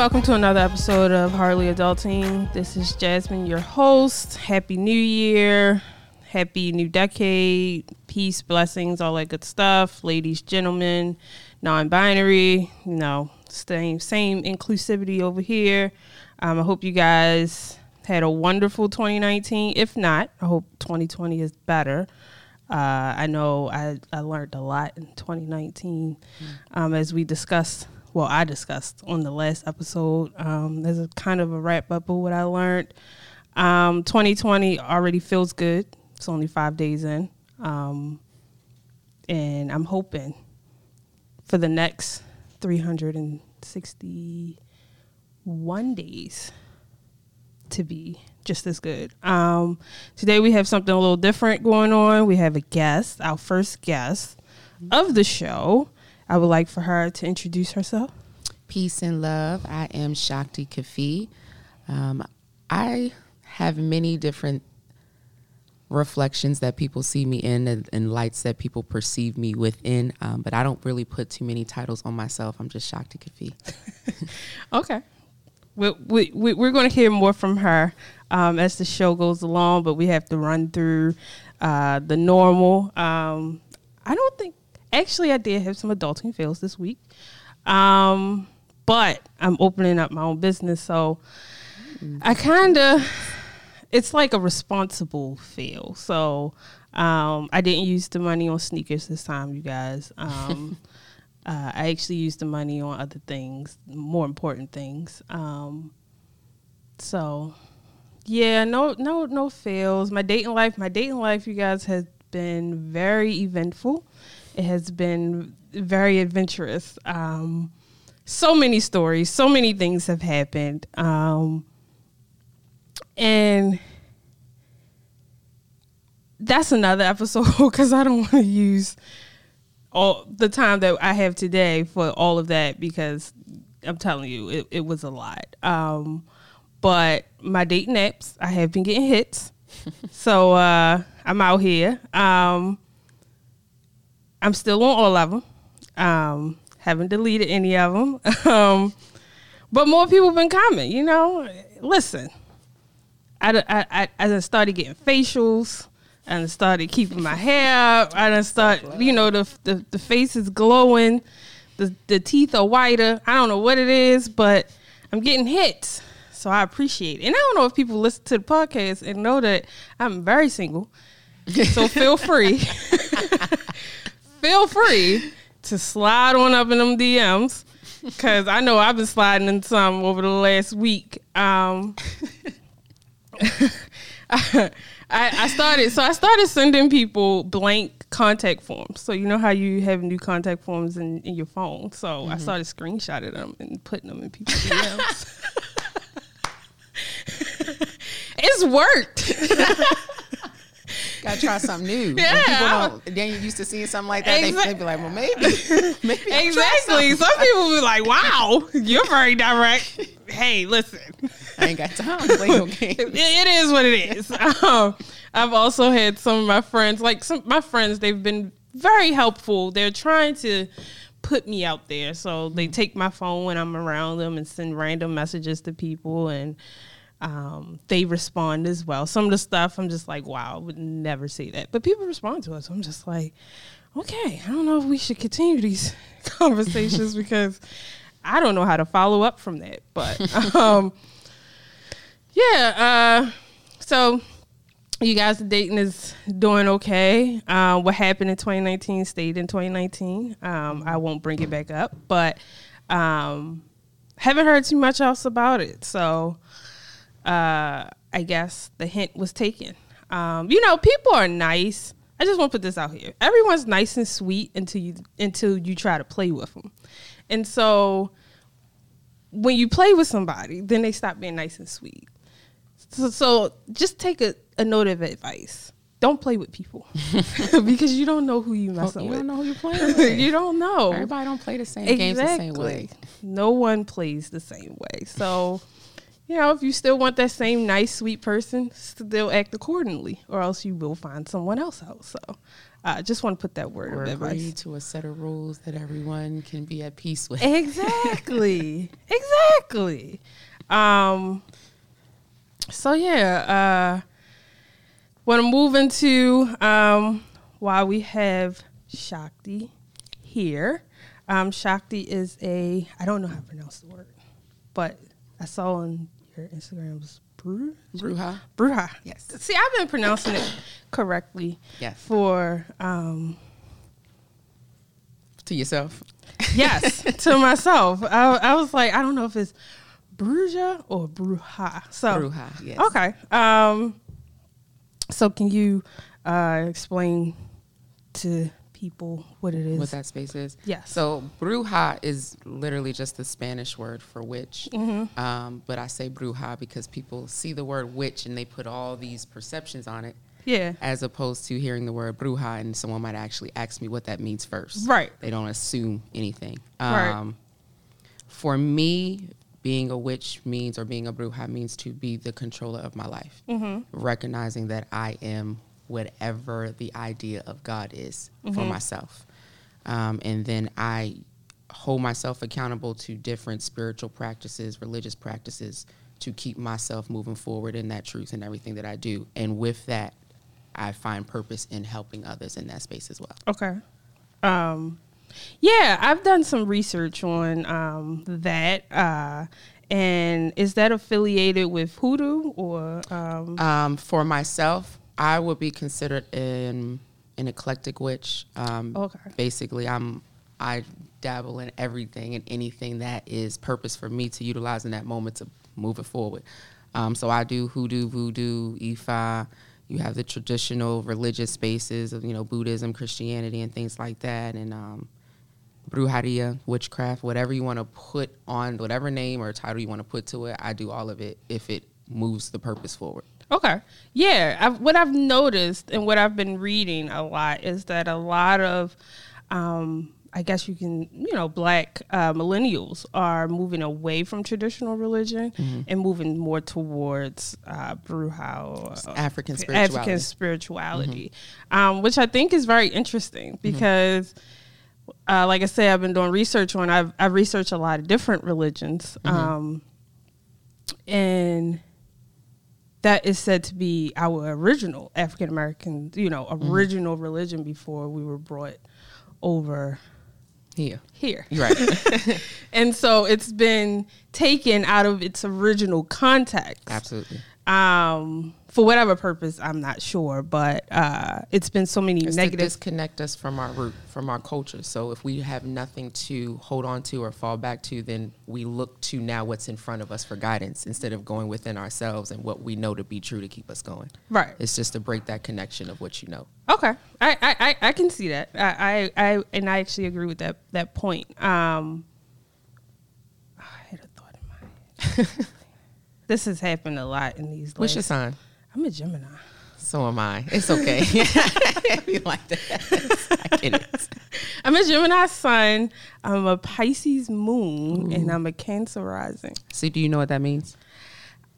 Welcome to another episode of Hardly Adulting. This is Jasmine, your host. Happy New Year. Happy new decade. Peace, blessings, all that good stuff. Ladies, gentlemen, non binary, you know, same, same inclusivity over here. Um, I hope you guys had a wonderful 2019. If not, I hope 2020 is better. Uh, I know I, I learned a lot in 2019 um, as we discussed. Well, I discussed on the last episode. Um, there's a kind of a wrap up of what I learned. Um, 2020 already feels good. It's only five days in. Um, and I'm hoping for the next 361 days to be just as good. Um, today we have something a little different going on. We have a guest, our first guest of the show. I would like for her to introduce herself. Peace and love. I am Shakti Kafi. Um, I have many different reflections that people see me in and, and lights that people perceive me within, um, but I don't really put too many titles on myself. I'm just Shakti Kafi. Okay. We, we, we, we're going to hear more from her um, as the show goes along, but we have to run through uh, the normal. Um, I don't think, actually, I did have some adulting fails this week, um, but I'm opening up my own business, so I kind of, it's like a responsible fail. So um, I didn't use the money on sneakers this time, you guys. Um, uh, I actually used the money on other things, more important things. Um, so, yeah, no, no, no fails. My dating life, my dating life, you guys, has been very eventful. It has been very adventurous. Um, so many stories, so many things have happened, um, and that's another episode because I don't want to use all the time that I have today for all of that because I'm telling you, it, it was a lot. Um, but my dating apps, I have been getting hits. so uh, I'm out here. Um, I'm still on all of them. Um, haven't deleted any of them. um, but more people have been commenting, you know. Listen, I, I, I, I started getting facials. I started keeping my hair. up. I done start, you know, the, the the face is glowing, the the teeth are whiter. I don't know what it is, but I'm getting hits, so I appreciate it. And I don't know if people listen to the podcast and know that I'm very single. So feel free, feel free to slide on up in them DMs because I know I've been sliding in some over the last week. Um, I, I started so I started sending people blank contact forms. So you know how you have new contact forms in, in your phone. So I started screenshotting them and putting them in people's DMs. it's worked. Gotta try something new. Yeah, When people don't, then you're used to seeing something like that. They, they be like, well, maybe, maybe exactly. Some people be like, "Wow, you're very direct." hey, listen. I ain't got time to play no games. it, it is what it is. Um, I've also had some of my friends, like some my friends, they've been very helpful. They're trying to put me out there, so they take my phone when I'm around them and send random messages to people, and um, they respond as well. Some of the stuff I'm just like, wow, I would never say that, but people respond to us. I'm just like, okay, I don't know if we should continue these conversations because I don't know how to follow up from that, but. Um, yeah. Uh, so you guys, the dating is doing okay. Uh, what happened in 2019 stayed in 2019. Um, I won't bring it back up, but um, haven't heard too much else about it. So uh, I guess the hint was taken. Um, you know, people are nice. I just want to put this out here. Everyone's nice and sweet until you until you try to play with them, and so when you play with somebody, then they stop being nice and sweet. So, so just take a, a note of advice. Don't play with people because you don't know who you messing You with. You don't know who you're playing with. you don't know. Everybody don't play the same games the same way. No one plays the same way. So, you know, if you still want that same nice, sweet person, still act accordingly, or else you will find someone else out. So, I uh, just want to put that word or of advice. to a set of rules that everyone can be at peace with. Exactly, exactly. Um, so yeah, uh, want to move into um, why we have Shakti here. Um, Shakti is a I don't know how to pronounce the word, but I saw on your Instagram was Bru Bruja. Bruja. Yes. See, I've been pronouncing it correctly. Yes. For um, To yourself. yes, to myself. I, I was like, I don't know if it's Bruja or Bruja. So Bruja, yes. Okay. Um. So can you uh, explain to people what it is? what that space is. Yes. So bruja is literally just the Spanish word for witch. Mm-hmm. Um, but I say bruja because people see the word witch and they put all these perceptions on it, yeah. as opposed to hearing the word bruja and someone might actually ask me what that means first. Right. They don't assume anything. Right. Um, For me, being a witch means, or being a bruja means to be the controller of my life, Mm-hmm. recognizing that I am whatever the idea of God is for myself. Um, and then I hold myself accountable to different spiritual practices, religious practices to keep myself moving forward in that truth and everything that I do. And with that, I find purpose in helping others in that space as well. Okay. Um, yeah, I've done some research on um, that. Uh, and is that affiliated with hoodoo or? Um, Um, for myself, I would be considered an an eclectic witch. Um, Okay. Basically, I'm I dabble in everything and anything that is purpose for me to utilize in that moment to move it forward. Um, so I do hoodoo, voodoo, Ifa. You have the traditional religious spaces of you know Buddhism, Christianity, and things like that, and um, brujeria, witchcraft, whatever you want to put on, whatever name or title you want to put to it. I do all of it if it moves the purpose forward. Okay. Yeah. I've, what I've noticed and what I've been reading a lot is that a lot of, um, I guess you can, you know, black uh, millennials are moving away from traditional religion and moving more towards uh, uh, African spirituality. African spirituality, um, which I think is very interesting because, uh, like I said, I've been doing research on. I've I've researched a lot of different religions, um, and that is said to be our original African American, you know, mm-hmm. original religion before we were brought over Here. here. Right. And so it's been taken out of its original context. Absolutely. Um, for whatever purpose, I'm not sure, but uh, it's been so many It's negative. disconnect us from our root, from our culture. So if we have nothing to hold on to or fall back to, then we look to now what's in front of us for guidance instead of going within ourselves and what we know to be true to keep us going. Right. It's just to break that connection of what you know. Okay, I, I, I, I can see that. I, I, I, and I actually agree with that that point. Um, I had a thought in my head. this has happened a lot in these. What's your sign? I'm a Gemini. So am I. It's okay. you like that? I get it. I'm a Gemini sun. I'm a Pisces moon, and I'm a Cancer rising. So do you know what that means?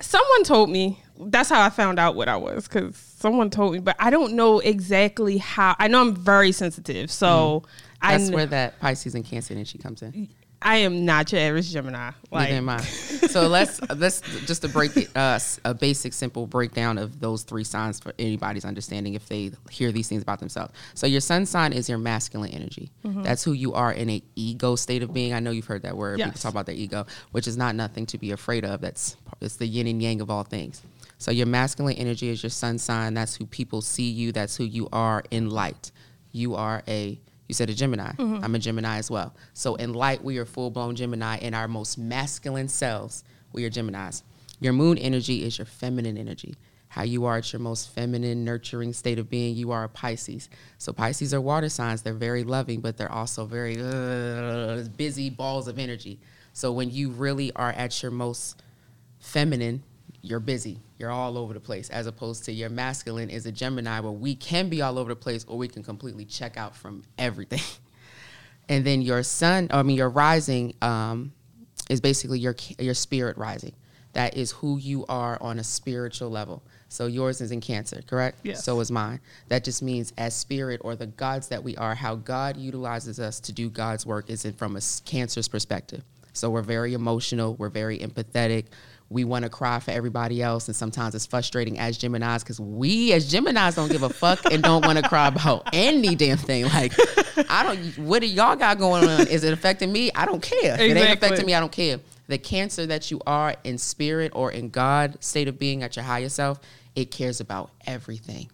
Someone told me. That's how I found out what I was because someone told me, but I don't know exactly how. I know I'm very sensitive, so mm. I That's kn- where that Pisces and Cancer energy comes in. I am not your average Gemini. Like, Neither am I. So let's let's just to break it, uh, a basic simple breakdown of those three signs for anybody's understanding if they hear these things about themselves. So your sun sign is your masculine energy. Mm-hmm. That's who you are in a ego state of being. I know you've heard that word. People talk about their ego, which is not nothing to be afraid of. That's it's the yin and yang of all things. So your masculine energy is your sun sign. That's who people see you. That's who you are in light. You are a you said a Gemini. I'm a Gemini as well. So in light, we are full blown Gemini. In our most masculine selves, we are Geminis. Your moon energy is your feminine energy. How you are at your most feminine, nurturing state of being, you are a Pisces. So Pisces are water signs. They're very loving, but they're also very uh, busy balls of energy. So when you really are at your most feminine, you're busy. You're all over the place. As opposed to your masculine is a Gemini where we can be all over the place or we can completely check out from everything. and then your sun, I mean your rising, um, is basically your your spirit rising. That is who you are on a spiritual level. So yours is in Cancer, correct? Yes. So is mine. That just means as spirit or the gods that we are, how God utilizes us to do God's work is in from a Cancer's perspective. So we're very emotional, we're very empathetic. We want to cry for everybody else, and sometimes it's frustrating as Geminis because we as Geminis don't give a fuck and don't want to cry about any damn thing. Like, I don't. What do y'all got going on? Is it affecting me? I don't care. If It ain't affecting me. I don't care. The cancer that you are in spirit or in God state of being at your higher self, it cares about everything.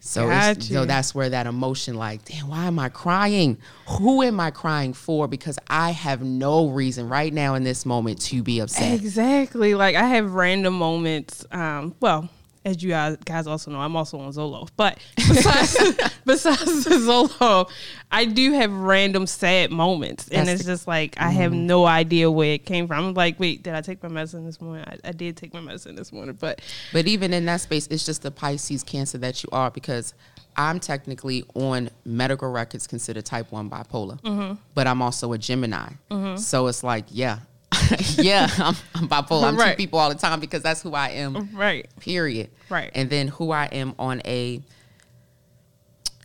So, it's, so that's where that emotion, like, damn, why am I crying? Who am I crying for? Because I have no reason right now in this moment to be upset. Exactly. Like I have random moments. Um, well, as you guys guys also know, I'm also on Zolo. But besides, besides the Zolo, I do have random sad moments, and That's it's the- just like I have no idea where it came from. I'm like, wait, did I take my medicine this morning? I, I did take my medicine this morning, but But even in that space, it's just the Pisces cancer that you are because I'm technically on medical records considered type 1 bipolar, Mm-hmm. but I'm also a Gemini. So it's like, yeah, yeah, I'm, I'm bipolar. I'm Right. two people all the time because that's who I am, right, period. Right. And then who I am on a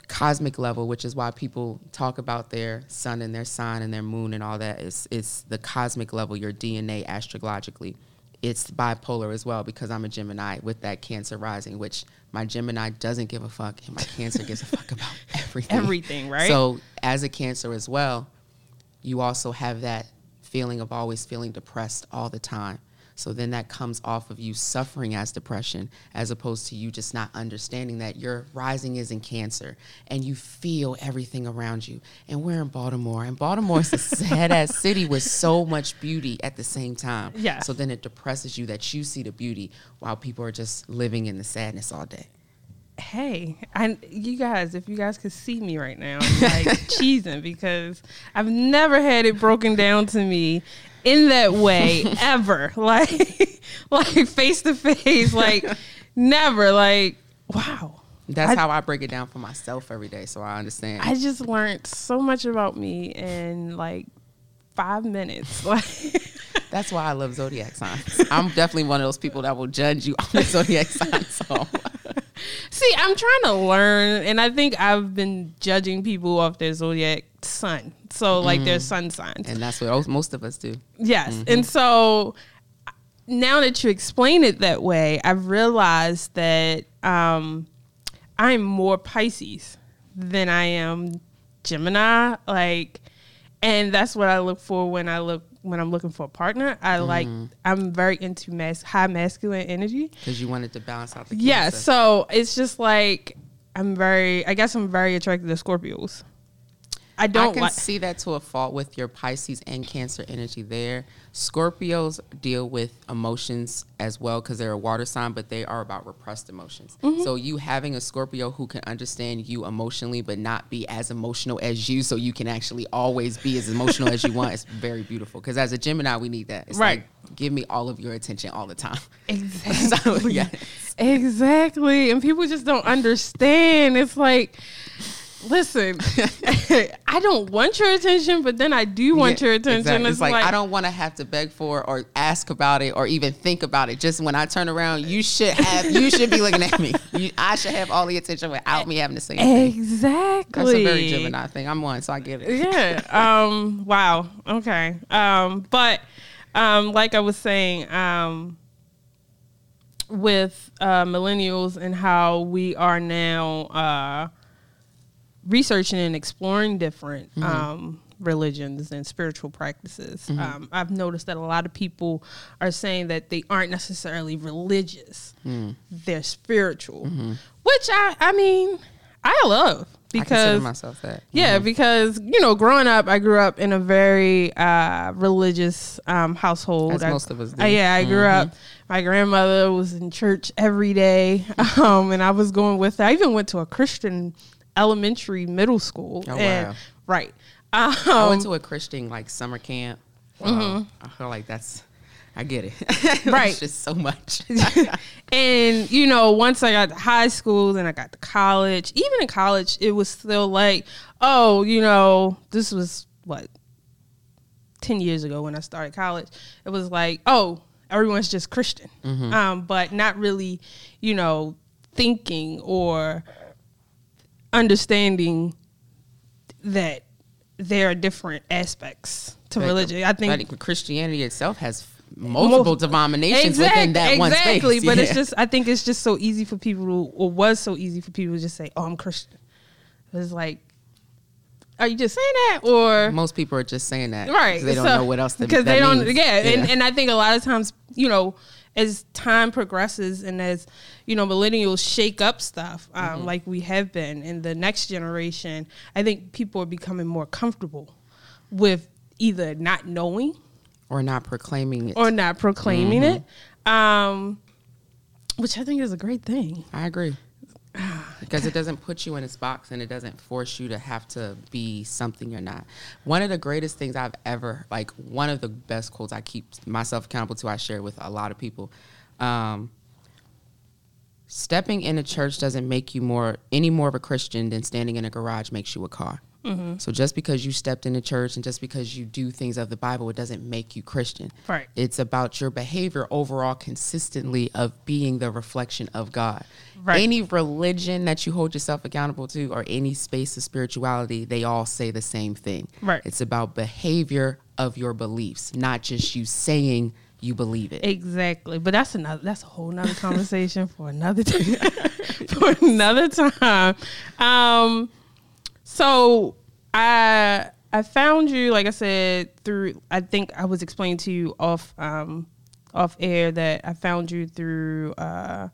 cosmic level, which is why people talk about their sun and their sign and their moon and all that. It's, it's the cosmic level, your DNA astrologically. It's bipolar as well because I'm a Gemini with that Cancer rising, which my Gemini doesn't give a fuck and my Cancer gives a fuck about everything. Everything, right? So as a Cancer as well, you also have that feeling of always feeling depressed all the time. So then that comes off of you suffering as depression, as opposed to you just not understanding that your rising is in Cancer and you feel everything around you. And we're in Baltimore, and Baltimore is a sad ass city with so much beauty at the same time. Yeah. So then it depresses you that you see the beauty while people are just living in the sadness all day. Hey, I you guys, if you guys could see me right now, I'm like cheesing because I've never had it broken down to me in that way ever. Like like face to face, like never. Like wow. That's I- how I break it down for myself every day, so I understand. I just learned so much about me in like five minutes. Like That's why I love zodiac signs. I'm definitely one of those people that will judge you on the zodiac sign. So See, I'm trying to learn, and I think I've been judging people off their zodiac sun. So, like their sun signs. and that's what most of us do. Yes. And so now that you explain it that way, I've realized that um, I'm more Pisces than I am Gemini. Like, and that's what I look for when I look when I'm looking for a partner. I like mm-hmm. I'm very into mas- high masculine energy. Because you wanted to balance out the Yeah. So it's just like I'm very. I guess I'm very attracted to Scorpios. I I don't can like. see that to a fault with your Pisces and Cancer energy there. Scorpios deal with emotions as well because they're a water sign, but they are about repressed emotions. Mm-hmm. So you having a Scorpio who can understand you emotionally, but not be as emotional as you, so you can actually always be as emotional as you want, is very beautiful. Because as a Gemini, we need that. It's Right. like give me all of your attention all the time. Exactly. So, yes. Exactly. And people just don't understand. It's like, listen, I don't want your attention, but then I do want Yeah, your attention. exactly. It's, It's like, I don't want to have to beg for or ask about it or even think about it. Just when I turn around, you should have you should be looking at me. You, I should have all the attention without me having to say anything. Exactly. That's a very Gemini thing. I'm one, so I get it. yeah. Um, wow. Okay. Um, but um, like I was saying, um, with uh, millennials and how we are now uh, researching and exploring different um, religions and spiritual practices, um, I've noticed that a lot of people are saying that they aren't necessarily religious; they're spiritual, which I, I mean, I love I consider because myself that. yeah, because you know, growing up, I grew up in a very uh, religious um, household. As I- most of us do. uh, yeah, I grew up. My grandmother was in church every day, um, and I was going with. her. I even went to a Christian elementary, middle school. Oh, and, wow. Right. Um, I went to a Christian like summer camp. Wow. I feel like that's I get it. Mm-hmm. Right. it's just so much. and you know, once I got to high school, then I got to college. Even in college, it was still like, oh, you know, this was what ten years ago when I started college. It was like, oh, everyone's just Christian, um, but not really, you know, thinking or understanding that there are different aspects to But- religion. I think but Christianity itself has multiple Mul- denominations within that one space. exactly. But it's just I think it's just so easy for people to, or was so easy for people to just say, "Oh, I'm Christian." It's like, are you just saying that, or most people are just saying that right? They don't So- know what else to, because they don't. means. Yeah, And, and I think a lot of times, you know, as time progresses and as you know, millennials shake up stuff um, Mm-hmm. like we have been in the next generation. I think people are becoming more comfortable with either not knowing or not proclaiming it. or not proclaiming Mm-hmm. it, um, which I think is a great thing. I agree. Because it doesn't put you in this box and it doesn't force you to have to be something you're not. One of the greatest things I've ever, like, one of the best quotes I keep myself accountable to, I share with a lot of people. Um, stepping in a church doesn't make you more any more of a Christian than standing in a garage makes you a car. So just because you stepped in a church and just because you do things of the Bible, it doesn't make you Christian. Right. It's about your behavior overall consistently of being the reflection of God. Right. Any religion that you hold yourself accountable to or any space of spirituality, they all say the same thing. Right. It's about behavior of your beliefs, not just you saying you believe it. Exactly, but that's another. That's a whole nother conversation for another day, for another time. Um, so I I found you, like I said, through. I think I was explaining to you off um off air that I found you through uh,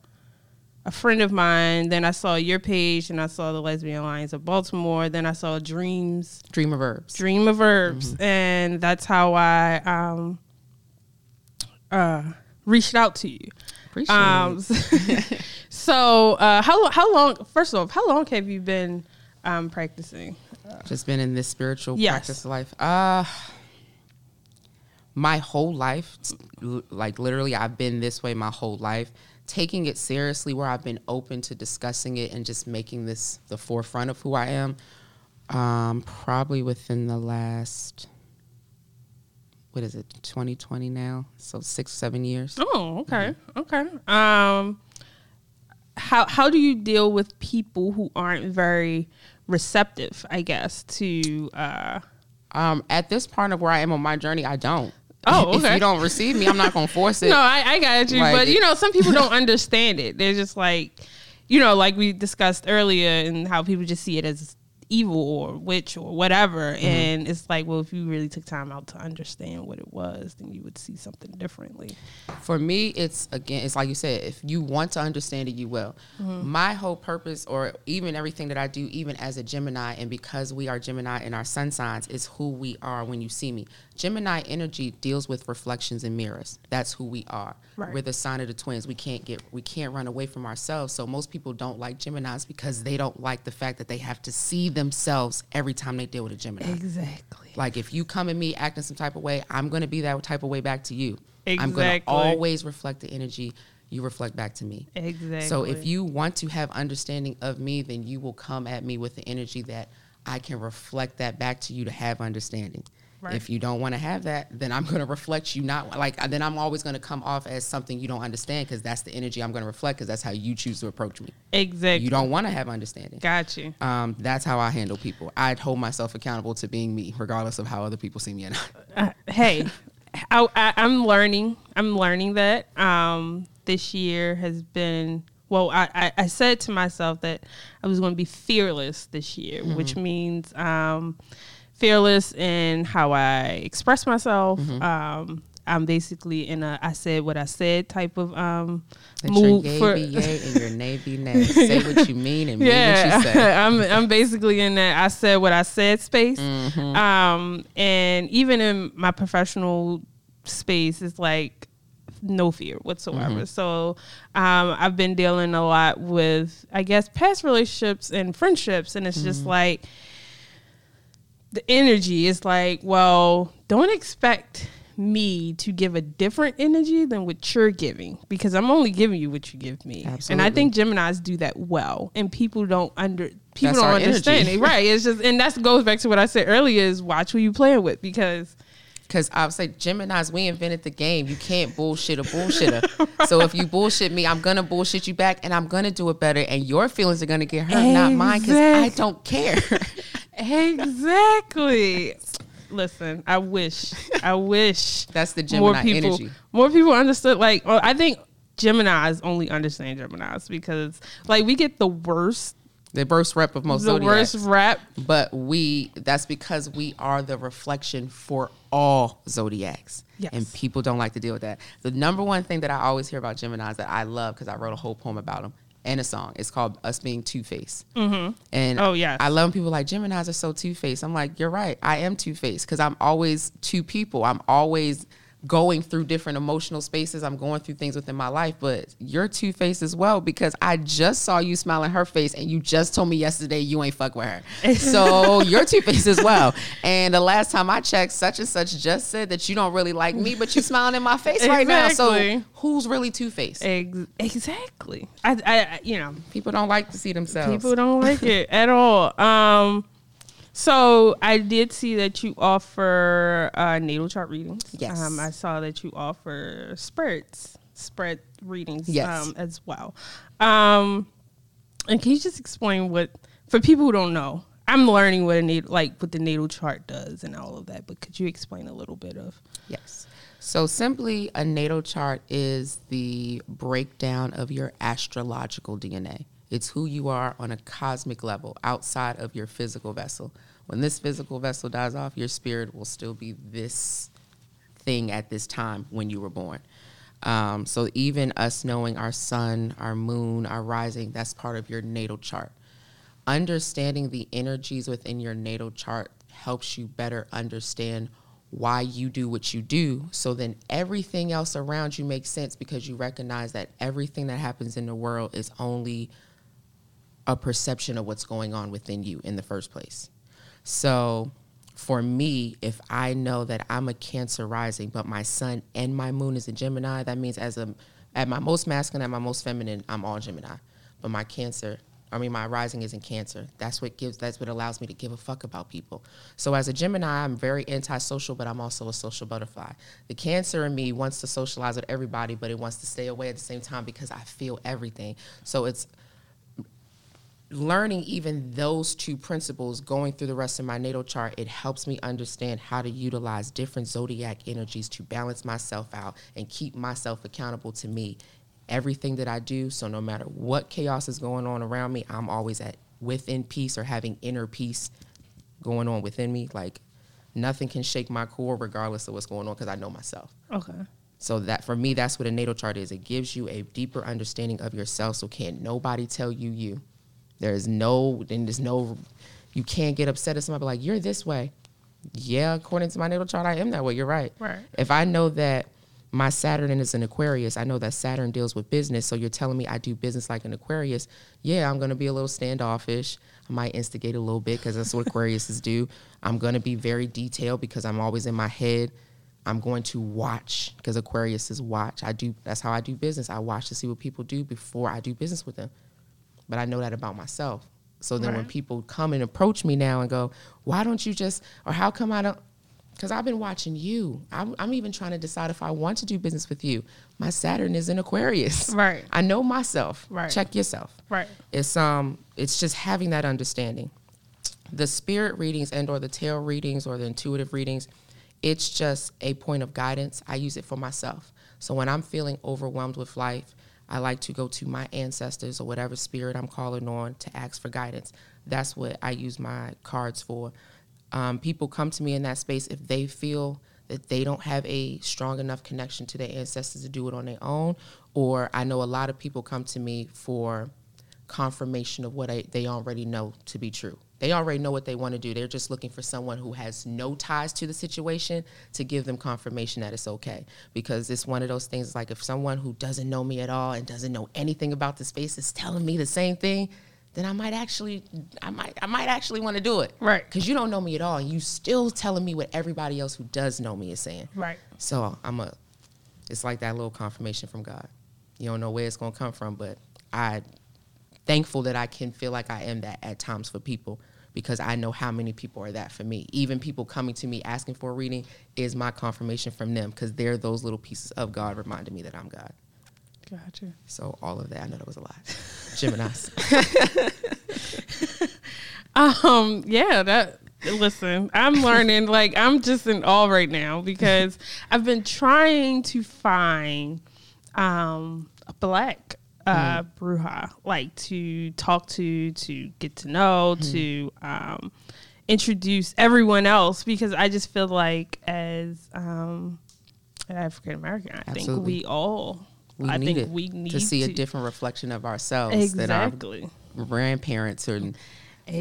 a friend of mine. Then I saw your page, and I saw the Lesbian Alliance of Baltimore. Then I saw Dreams Dream of Verbs. Dream of Herbs, and that's how I um uh reached out to you. Appreciate Um, so uh, how how long? First off, how long have you been um, practicing? Just been in this spiritual Yes. practice life. Uh my whole life, like literally, I've been this way my whole life. Taking it seriously, where I've been open to discussing it and just making this the forefront of who I am. Um, probably within the last, what is it, 2020 now? So six, seven years. Oh, okay, okay. Um, how how do you deal with people who aren't very receptive? I guess to uh, Um, at this part of where I am on my journey, I don't. Oh, If you don't receive me, I'm not gonna force it. No, I, I got you. Like but you know, some people don't understand it. They're just like, you know, like we discussed earlier, and how people just see it as evil or witch or whatever. Mm-hmm. And it's like, well, if you really took time out to understand what it was, then you would see something differently. For me, it's again, it's like you said, if you want to understand it, you will. My whole purpose, or even everything that I do, even as a Gemini, and because we are Gemini in our sun signs, is who we are when you see me. Gemini energy deals with reflections and mirrors. That's who we are. Right. We're the sign of the twins. We can't get, we can't run away from ourselves. So most people don't like Geminis because they don't like the fact that they have to see themselves every time they deal with a Gemini. Exactly. Like if you come at me acting some type of way, I'm gonna be that type of way back to you. Exactly. I'm gonna always reflect the energy you reflect back to me. Exactly. So if you want to have understanding of me, then you will come at me with the energy that I can reflect that back to you to have understanding. Right. If you don't want to have that, then I'm going to reflect you not like then I'm always going to come off as something you don't understand because that's the energy I'm going to reflect because that's how you choose to approach me. exactly. You don't want to have understanding. Got you. Um, that's how I handle people. I hold myself accountable to being me, regardless of how other people see me or not. uh, hey, I, I'm learning. I'm learning that um, this year has been. Well, I, I, I said to myself that I was going to be fearless this year, which means um, fearless in how I express myself. Um, I'm basically in a I said what I said type of um, your mood yay for. be yay and your nay be nay. Say what you mean and mean what you say. I'm I'm basically in that I said what I said space. Mm-hmm. Um, and even in my professional space, it's like no fear whatsoever. Mm-hmm. So um, I've been dealing a lot with, I guess, past relationships and friendships, and it's Mm-hmm. just like the energy is like, well, don't expect me to give a different energy than what you're giving because I'm only giving you what you give me. And I think Geminis do that well and people don't under people That's don't understand energy. it. Right. It's just and that goes back to what I said earlier is watch who you playing with because Because I would say Gemini's, we invented the game. You can't bullshit a bullshitter. So if you bullshit me, I'm gonna bullshit you back, and I'm gonna do it better. And your feelings are gonna get hurt, not mine, because I don't care. exactly. Listen, I wish, I wish That's the Gemini more people, energy. more people understood. Like, well, I think Gemini's only understand Gemini's because, like, we get the worst, The worst rep of most the zodiacs. worst rap. but we that's because we are the reflection for all zodiacs. Yes. and people don't like to deal with that. The number one thing that i always hear about gemini's that i love because i wrote a whole poem about them and a song. It's called us being two-faced. Mm-hmm. and Oh, yes. i love when people are like gemini's are so two-faced. I'm like you're right. I am two-faced because i'm always two people. I'm always going through different emotional spaces. I'm going through things within my life but you're two-faced as well because i just saw you smile in her face and you just told me yesterday you ain't fuck with her. So you're two-faced as well. And the last time i checked such and such just said that you don't really like me but you smiling in my face right now. So who's really two-faced? Ex- exactly. I, I, I, you know, people don't like to see themselves. People don't like it at all. Um, so I did see that you offer uh, natal chart readings. Yes. Um, I saw that you offer spreads, spread readings Yes. um, as well. Um, and can you just explain what for people who don't know? I'm learning what a natal like what the natal chart does and all of that, but could you explain a little bit of? Yes. So simply, a natal chart is the breakdown of your astrological DNA. It's who you are on a cosmic level outside of your physical vessel. When this physical vessel dies off, your spirit will still be this thing at this time when you were born. Um, so even us knowing our sun, our moon, our rising, that's part of your natal chart. Understanding the energies within your natal chart helps you better understand why you do what you do. So then everything else around you makes sense because you recognize that everything that happens in the world is only a perception of what's going on within you in the first place. So for me, if I know that I'm a Cancer rising, but my sun and my moon is a Gemini, that means as a at my most masculine, at my most feminine, I'm all Gemini. But my Cancer, I mean my rising is in Cancer. That's what gives that's what allows me to give a fuck about people. So as a Gemini, I'm very antisocial, but I'm also a social butterfly. The Cancer in me wants to socialize with everybody, but it wants to stay away at the same time because I feel everything. So it's learning even those two principles going through the rest of my natal chart it helps me understand how to utilize different zodiac energies to balance myself out and keep myself accountable to me everything that i do so no matter what chaos is going on around me i'm always at within peace or having inner peace going on within me like nothing can shake my core regardless of what's going on because i know myself Okay. so that for me, that's what a natal chart is. It gives you a deeper understanding of yourself. So can't nobody tell you you. There is no, then there's no, you can't get upset at somebody like you're this way. Yeah, according to my natal chart, I am that way. You're right. Right. If I know that my Saturn is an Aquarius, I know that Saturn deals with business. So you're telling me I do business like an Aquarius. Yeah, I'm going to be a little standoffish. I might instigate a little bit because that's what Aquariuses do. I'm going to be very detailed because I'm always in my head. I'm going to watch because Aquarius is watch. I do. That's how I do business. I watch to see what people do before I do business with them. But I know that about myself. So then when people come and approach me now and go, "Why don't you just?" or "How come I don't?" Because I've been watching you. I'm, I'm even trying to decide if I want to do business with you. My Saturn is in Aquarius. Right. I know myself. Right. Check yourself. Right. It's um. It's just having that understanding the spirit readings and or the tarot readings or the intuitive readings it's just a point of guidance i use it for myself so when i'm feeling overwhelmed with life i like to go to my ancestors or whatever spirit i'm calling on to ask for guidance that's what i use my cards for um, people come to me in that space if they feel that they don't have a strong enough connection to their ancestors to do it on their own or i know a lot of people come to me for confirmation of what I, they already know to be true. They already know what they want to do. They're just looking for someone who has no ties to the situation to give them confirmation that it's okay. Because it's one of those things like if someone who doesn't know me at all and doesn't know anything about the space is telling me the same thing, then I might actually, I might, I might actually want to do it. Right. Because you don't know me at all, and you still telling me what everybody else who does know me is saying. Right. So I'm a, it's like that little confirmation from God. You don't know where it's gonna come from, but I thankful that I can feel like I am that at times for people because I know how many people are that for me. Even people coming to me asking for a reading is my confirmation from them because they're those little pieces of God reminding me that I'm God. Gotcha. So all of that, I know that was a lot. Gemini's. Um, yeah, that listen, I'm learning like I'm just in awe right now because I've been trying to find um a black uh bruja like to talk to, to get to know, to um introduce everyone else because I just feel like as um an African American, I think we all We I need think we need to see a different reflection of ourselves exactly. than our grandparents or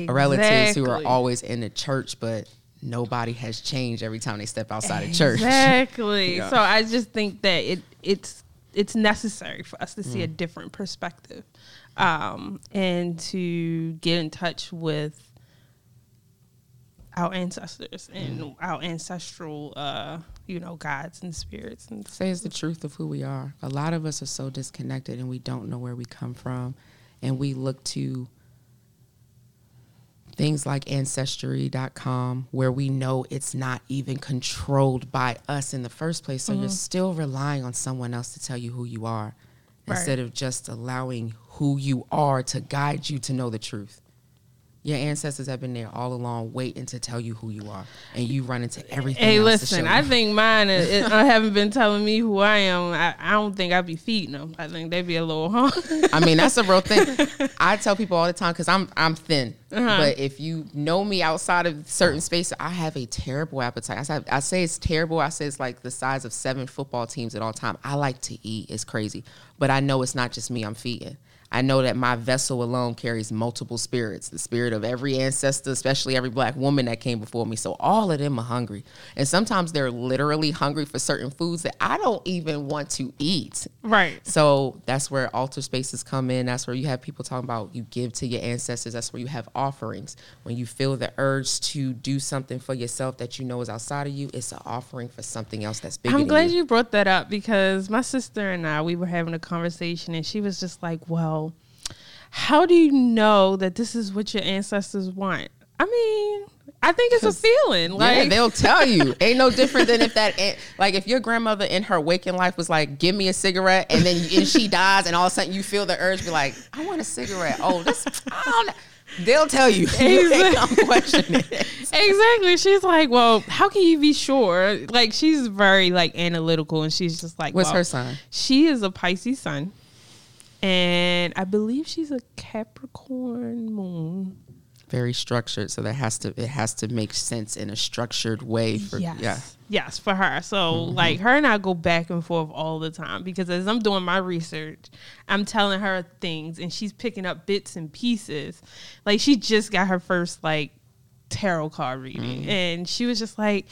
relatives who are always in the church, but nobody has changed every time they step outside of church. Exactly. Yeah. So I just think that it it's it's necessary for us to see a different perspective, um, and to get in touch with our ancestors and our ancestral, uh, you know, gods and spirits and Say it's the truth of who we are. A lot of us are so disconnected and we don't know where we come from. And we look to things like ancestry.com where we know it's not even controlled by us in the first place. So you're mm-hmm. still relying on someone else to tell you who you are Right. instead of just allowing who you are to guide you to know the truth. Your ancestors have been there all along, waiting to tell you who you are, and you run into everything. Hey, listen, I think mine uh, it, I haven't been telling me who I am. I, I don't think I'd be feeding them. I think they'd be a little hungry. I mean, that's a real thing. I tell people all the time because I'm I'm thin, Uh-huh. but if you know me outside of certain spaces, I have a terrible appetite. I say, I say it's terrible. I say it's like the size of seven football teams at all time. I like to eat. It's crazy, but I know it's not just me. I'm feeding. I know that my vessel alone carries multiple spirits, the spirit of every ancestor, especially every black woman that came before me. So all of them are hungry. And sometimes they're literally hungry for certain foods that I don't even want to eat. right. So that's where altar spaces come in. That's where you have people talking about you give to your ancestors. That's where you have offerings. When you feel the urge to do something for yourself that you know is outside of you, it's an offering for something else that's bigger. I'm glad you. you brought that up because my sister and I we were having a conversation and she was just like, "Well, how do you know that this is what your ancestors want?" I mean, I think it's a feeling. yeah, Like they'll tell you. Ain't no different than if that, like, if your grandmother in her waking life was like, "Give me a cigarette," and then and she dies, and all of a sudden you feel the urge, be like, "I want a cigarette." Oh, this, I don't know. They'll tell you. Gonna it. Exactly. She's like, "Well, how can you be sure?" Like she's very like analytical and she's just like, What's well, her sign? She is a Pisces sun. And I believe she's a Capricorn moon. very structured so that has to it has to make sense in a structured way for yes. yeah Yes, for her. So Mm-hmm. like her and I go back and forth all the time because as I'm doing my research, I'm telling her things and she's picking up bits and pieces. Like she just got her first like tarot card reading Mm-hmm. and she was just like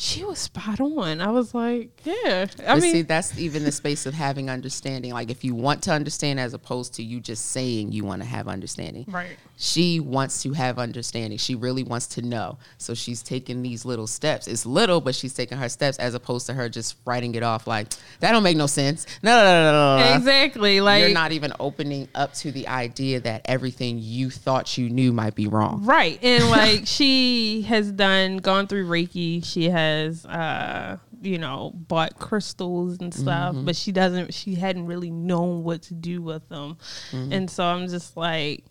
she was spot on. I was like, yeah. I but mean, see that's even the space of having understanding like if you want to understand as opposed to you just saying you want to have understanding right. She wants to have understanding she really wants to know so she's taking these little steps it's little but she's taking her steps as opposed to her just writing it off like that don't make no sense no no no no, no. Exactly. Like you're not even opening up to the idea that everything you thought you knew might be wrong Right. And like she has done gone through Reiki. She has uh you know, bought crystals and stuff, Mm-hmm. but she doesn't she hadn't really known what to do with them. Mm-hmm. And so I'm just like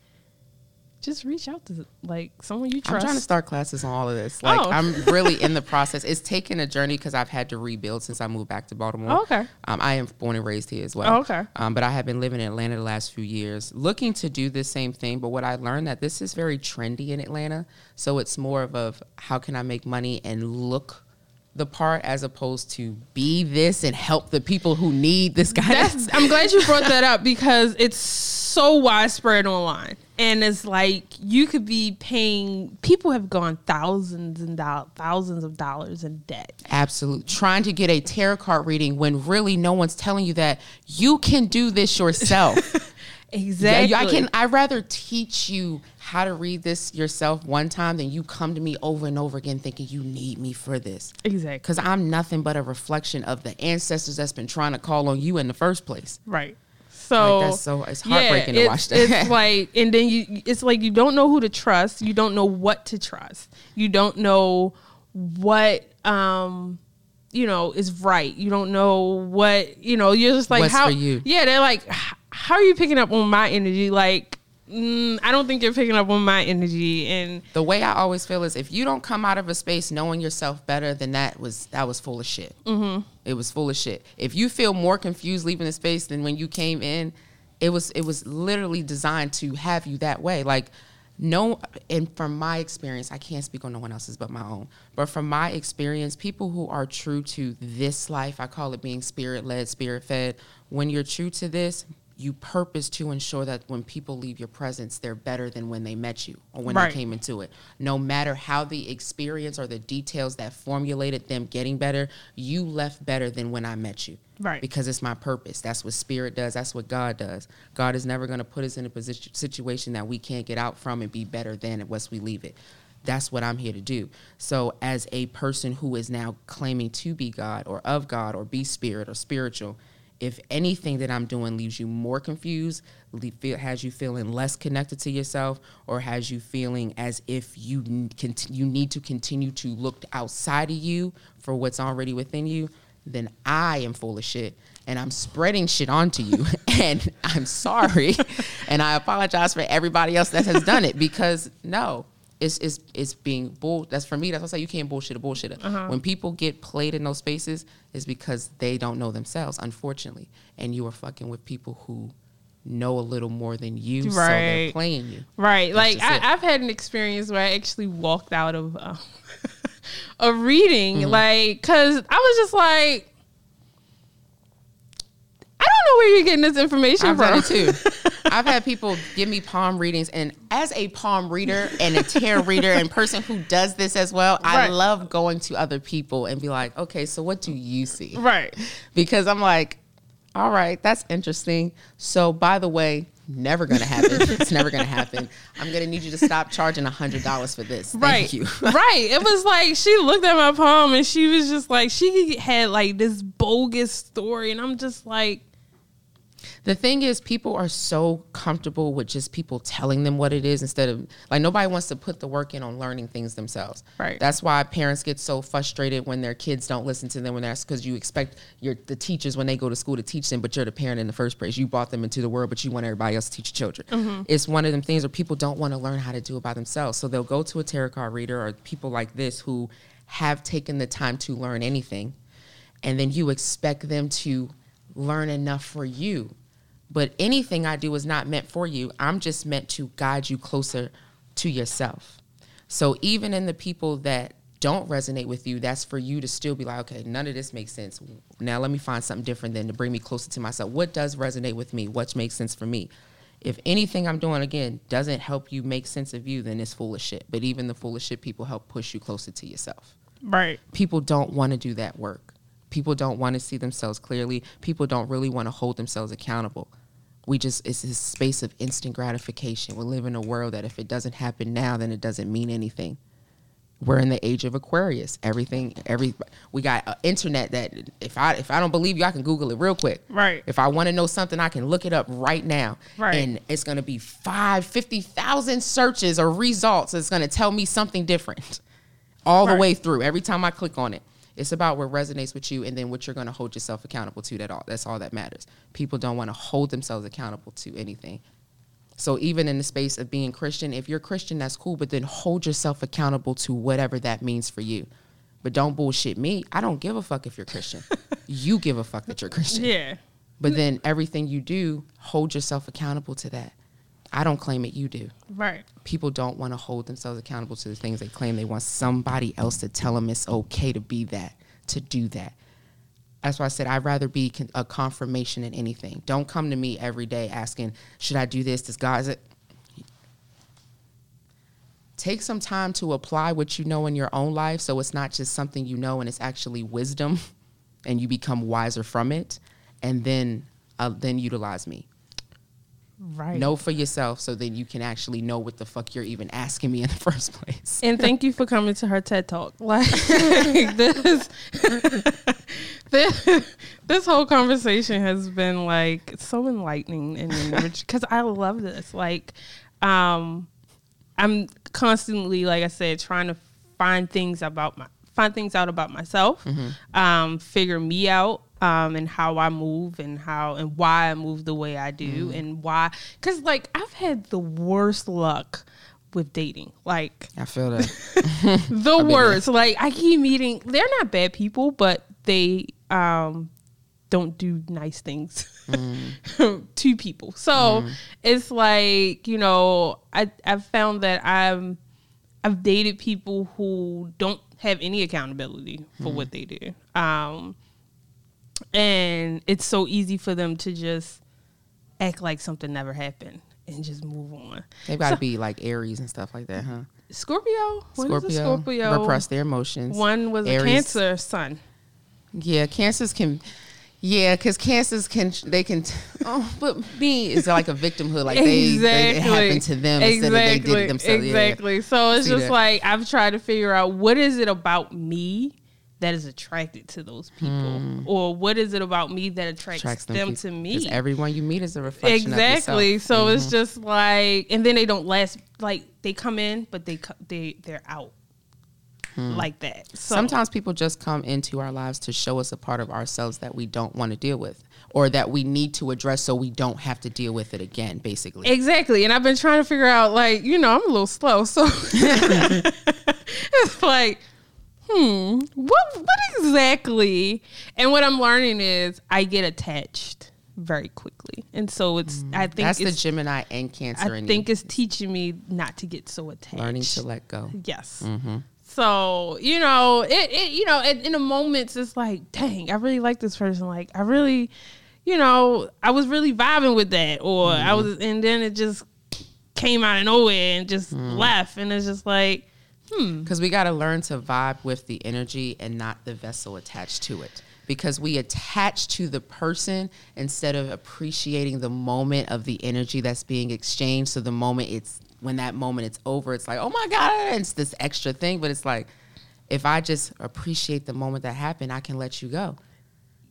just reach out to like someone you trust. I'm trying to start classes on all of this. Like Oh. I'm really in the process. It's taken a journey because I've had to rebuild since I moved back to Baltimore. Oh, okay. Um, I am born and raised here as well. Oh, okay. Um, but I have been living in Atlanta the last few years, looking to do the same thing. But what I learned that this is very trendy in Atlanta, so it's more of a how can I make money and look the part as opposed to be this and help the people who need this guidance. That's, I'm glad you brought that up because it's so widespread online. And it's like you could be paying people have gone thousands and do- thousands of dollars in debt. Absolutely. Trying to get a tarot card reading when really no one's telling you that you can do this yourself. Exactly. Yeah, I can. I rather teach you how to read this yourself one time than you come to me over and over again thinking you need me for this. Exactly. Because I'm nothing but a reflection of the ancestors that's been trying to call on you in the first place. Right. So Like, that's so- it's heartbreaking to it's, watch that. It's like, and then you, it's like you don't know who to trust. You don't know what to trust. You don't know what, um, you know, is right. You don't know what, you know. You're just like, What's how? you? Yeah, they're like, how are you picking up on my energy? Like, mm, I don't think you're picking up on my energy. And the way I always feel is if you don't come out of a space knowing yourself better, then that was that was full of shit. Mm-hmm. It was full of shit. If you feel more confused leaving the space than when you came in, it was it was literally designed to have you that way. Like no, and from my experience, I can't speak on no one else's but my own. But from my experience, people who are true to this life, I call it being spirit led, spirit fed. When you're true to this, you purpose to ensure that when people leave your presence, they're better than when they met you or when Right. they came into it. No matter how the experience or the details that formulated them getting better, you left better than when I met you. Right. Because it's my purpose. That's what spirit does. That's what God does. God is never going to put us in a position situation that we can't get out from and be better than it once we leave it. That's what I'm here to do. So, as a person who is now claiming to be God or of God or be spirit or spiritual, if anything that I'm doing leaves you more confused, has you feeling less connected to yourself, or has you feeling as if you you need to continue to look outside of you for what's already within you, then I am full of shit and I'm spreading shit onto you. and I'm sorry. and I apologize for everybody else that has done it because no, it's it's it's being bull. That's for me. That's what I say. You can't bullshit a bullshitter. When people get played in those spaces, is because they don't know themselves, unfortunately. And you are fucking with people who know a little more than you, so they're Right. playing you. Right. That's like. I, I've had an experience where I actually walked out of um, a reading, Mm-hmm. like, cause I was just like, I don't know where you're getting this information I've from. too. I've had people give me palm readings, and as a palm reader and a tarot reader and person who does this as well, I love going to other people and be like, okay, so what do you see? right. Because I'm like, all right, that's interesting. So by the way, never gonna happen. it's never gonna happen. I'm gonna need you to stop charging a hundred dollars for this. Thank Right. you. right. It was like she looked at my palm and she was just like she had like this bogus story and I'm just like The thing is, people are so comfortable with just people telling them what it is instead of like nobody wants to put the work in on learning things themselves. Right. That's why parents get so frustrated when their kids don't listen to them when that's because you expect your the teachers when they go to school to teach them, but you're the parent in the first place. You brought them into the world, but you want everybody else to teach your children. Mm-hmm. It's one of them things where people don't want to learn how to do it by themselves. So they'll go to a tarot card reader or people like this who have taken the time to learn anything and then you expect them to learn enough for you. But anything I do is not meant for you. I'm just meant to guide you closer to yourself. So even in the people that don't resonate with you, that's for you to still be like, okay, none of this makes sense. Now let me find something different than to bring me closer to myself. What does resonate with me? What makes sense for me? If anything I'm doing again doesn't help you make sense of you, then it's foolish shit. But even the foolish shit people help push you closer to yourself Right. people don't want to do that work. People don't want to see themselves clearly. People don't really want to hold themselves accountable. We just it's this space of instant gratification. We live in a world that if it doesn't happen now, then it doesn't mean anything. We're in the age of Aquarius. Everything, every we got uh, internet that if I if I don't believe you, I can Google it real quick. Right. If I want to know something, I can look it up right now. Right. And it's going to be five, 50,000 searches or results. It's going to tell me something different all the way through every time I click on it. It's about what resonates with you and then what you're going to hold yourself accountable to. That all that's all that matters. People don't want to hold themselves accountable to anything. So even in the space of being Christian, if you're Christian, that's cool, but then hold yourself accountable to whatever that means for you. But don't bullshit me. I don't give a fuck if you're Christian. you give a fuck that you're Christian. Yeah. But then everything you do, hold yourself accountable to that. I don't claim it, you do Right. people don't want to hold themselves accountable to the things they claim. They want somebody else to tell them it's okay to be that, to do that. That's why I said I'd rather be con- a confirmation than anything. Don't come to me every day asking, "Should I do this? Does God?" Is it? Take some time to apply what you know in your own life, so it's not just something you know and it's actually wisdom, and you become wiser from it, and then uh, then utilize me Right. Know for yourself so then you can actually know what the fuck you're even asking me in the first place. And thank you for coming to her TED Talk. Like this, this, this whole conversation has been like so enlightening and enrich because I love this. Like, um, I'm constantly, like I said, trying to find things about my find things out about myself, um, figure me out, um, and how I move and how and why I move the way I do and why. Because like I've had the worst luck with dating. Like I feel that. the worst. Like I keep meeting. They're not bad people, but they um don't do nice things to people. So it's like you know I I've found that I'm I've dated people who don't have any accountability for what they do. Um, and it's so easy for them to just act like something never happened and just move on. They've got to be like Aries and stuff like that, huh? Scorpio, one is a Scorpio, Scorpio, repress their emotions. one was a Cancer sun. Yeah, cancers can. Yeah, because cancers can they can. Oh, but me is like a victimhood. Like they, they it happened to them instead of they did it themselves. Yeah. Exactly. So it's See just that. like I've tried to figure out what is it about me that is attracted to those people, or what is it about me that attracts, Hmm. Attracts them, people. to me. everyone you meet is a reflection Exactly. So it's just like, and then they don't last. Like they come in, but they they they're out like that. So Hmm. Sometimes people just come into our lives to show us a part of ourselves that we don't want to deal with or that we need to address so we don't have to deal with it again, basically. Exactly. And I've been trying to figure out, like, you know, I'm a little slow. So it's like, hmm, what, what exactly? And what I'm learning is I get attached very quickly. And so it's, I think Mm. That's the Gemini and Cancer I in think you. it's teaching me not to get so attached. Learning to let go. Yes. Mm-hmm. So you know, it, it you know, in, in the moments, it's like, dang, I really like this person. Like, I really, you know, I was really vibing with that, or I Mm-hmm. was, and then it just came out of nowhere and just Mm. left, and it's just like, Hmm. Because we got to learn to vibe with the energy and not the vessel attached to it. Because we attach to the person instead of appreciating the moment of the energy that's being exchanged. So the moment it's when that moment it's over, it's like, oh my God, it's this extra thing. But it's like, if I just appreciate the moment that happened, I can let you go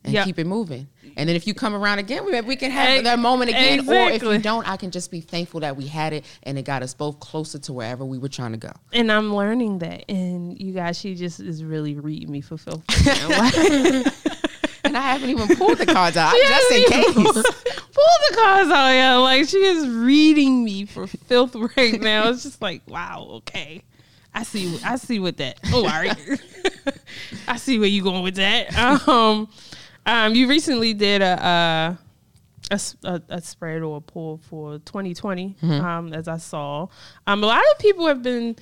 and Yep. keep it moving. And then if you come around again, we, we can have that moment again. Or if exactly. you don't, I can just be thankful that we had it and it got us both closer to wherever we were trying to go. and I'm learning that, and you guys, she just is really reading me for filth. right now. Like- And I haven't even pulled the cards out just in case. Pull the cards out, yeah. Like she is reading me for filth right now. It's just like, wow, okay. I see. I see what that. Oh, all right. I see where you going with that. Um, um, you recently did a a spread or a poll for 2020. Um, as I saw, um, a lot of people have been.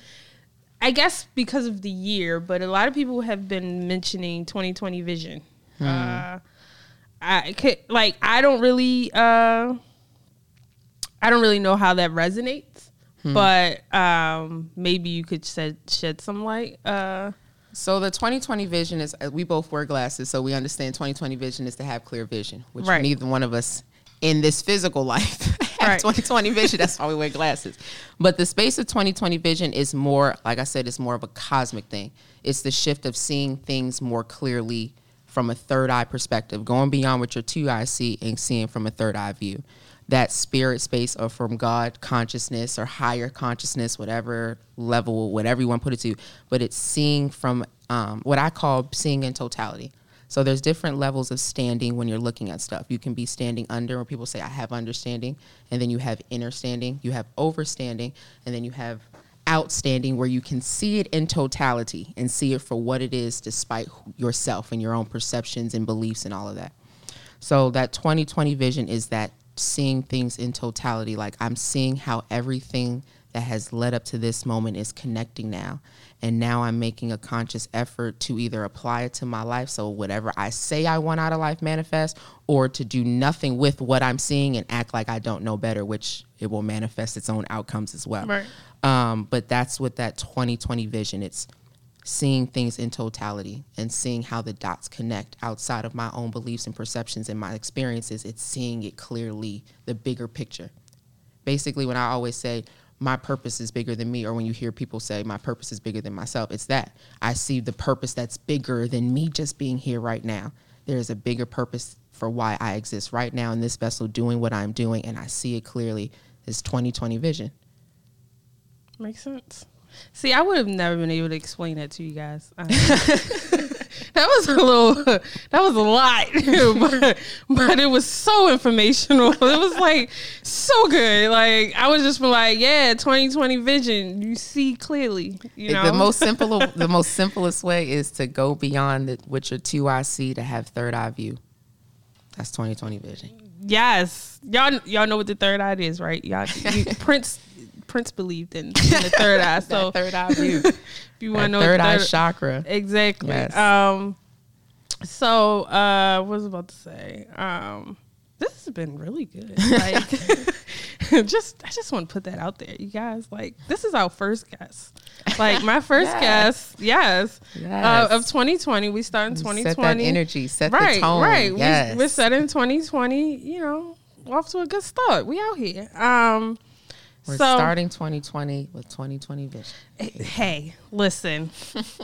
I guess because of the year, but a lot of people have been mentioning 2020 vision. Uh, I could like I don't really uh I don't really know how that resonates, but um maybe you could shed shed some light. Uh So the 2020 vision is uh, we both wear glasses, so we understand 2020 vision is to have clear vision, which Right. neither one of us in this physical life have Right. 2020 vision. That's why we wear glasses. But the space of 2020 vision is more, like I said, it's more of a cosmic thing. It's the shift of seeing things more clearly from a third eye perspective, going beyond what your two eyes see and seeing from a third eye view. That spirit space or from God consciousness or higher consciousness, whatever level, whatever you want to put it to, but it's seeing from um, what I call seeing in totality. So there's different levels of standing when you're looking at stuff. You can be standing under, where people say, I have understanding. And then you have inner standing, you have overstanding, and then you have outstanding, where you can see it in totality and see it for what it is, despite yourself and your own perceptions and beliefs and all of that. So that 2020 vision is that seeing things in totality. Like I'm seeing how everything that has led up to this moment is connecting now. And now I'm making a conscious effort to either apply it to my life. So whatever I say I want out of life manifest, or to do nothing with what I'm seeing and act like I don't know better, which it will manifest its own outcomes as well. Right. Um, but that's what that 2020 vision. It's seeing things in totality and seeing how the dots connect outside of my own beliefs and perceptions and my experiences. It's seeing it clearly, the bigger picture. basically when I always say my purpose is bigger than me, or when you hear people say my purpose is bigger than myself, it's that I see the purpose that's bigger than me just being here right now. There is a bigger purpose for why I exist right now in this vessel doing what I'm doing, and I see it clearly. It's 2020 vision. Makes sense. See, I would have never been able to explain that to you guys. That was a little, that was a lot, but, but, it was so informational. It was like so good. Like I was just like, yeah, 2020 vision. You see clearly. You know, the most simple, the most simplest way is to go beyond the, what your two eye see to have third eye view. That's 2020 vision. Yes, y'all y'all know what the third eye is, right? Y'all you, Prince Prince believed in, in the third eye. So third eye view. if you want to know third eye chakra, exactly. Yes. Um. So, uh, what was I about to say? Um, this has been really good. Like, just I just want to put that out there, you guys. Like, this is our first guest. Like my first yes. guest, yes, yes. Uh, of 2020. We start in 2020. Set that energy, set right, the tone. Right, yes. we, we're setting 2020. You know, off to a good start. We out here. Um, we're so, starting 2020 with 2020 vision. Hey, listen,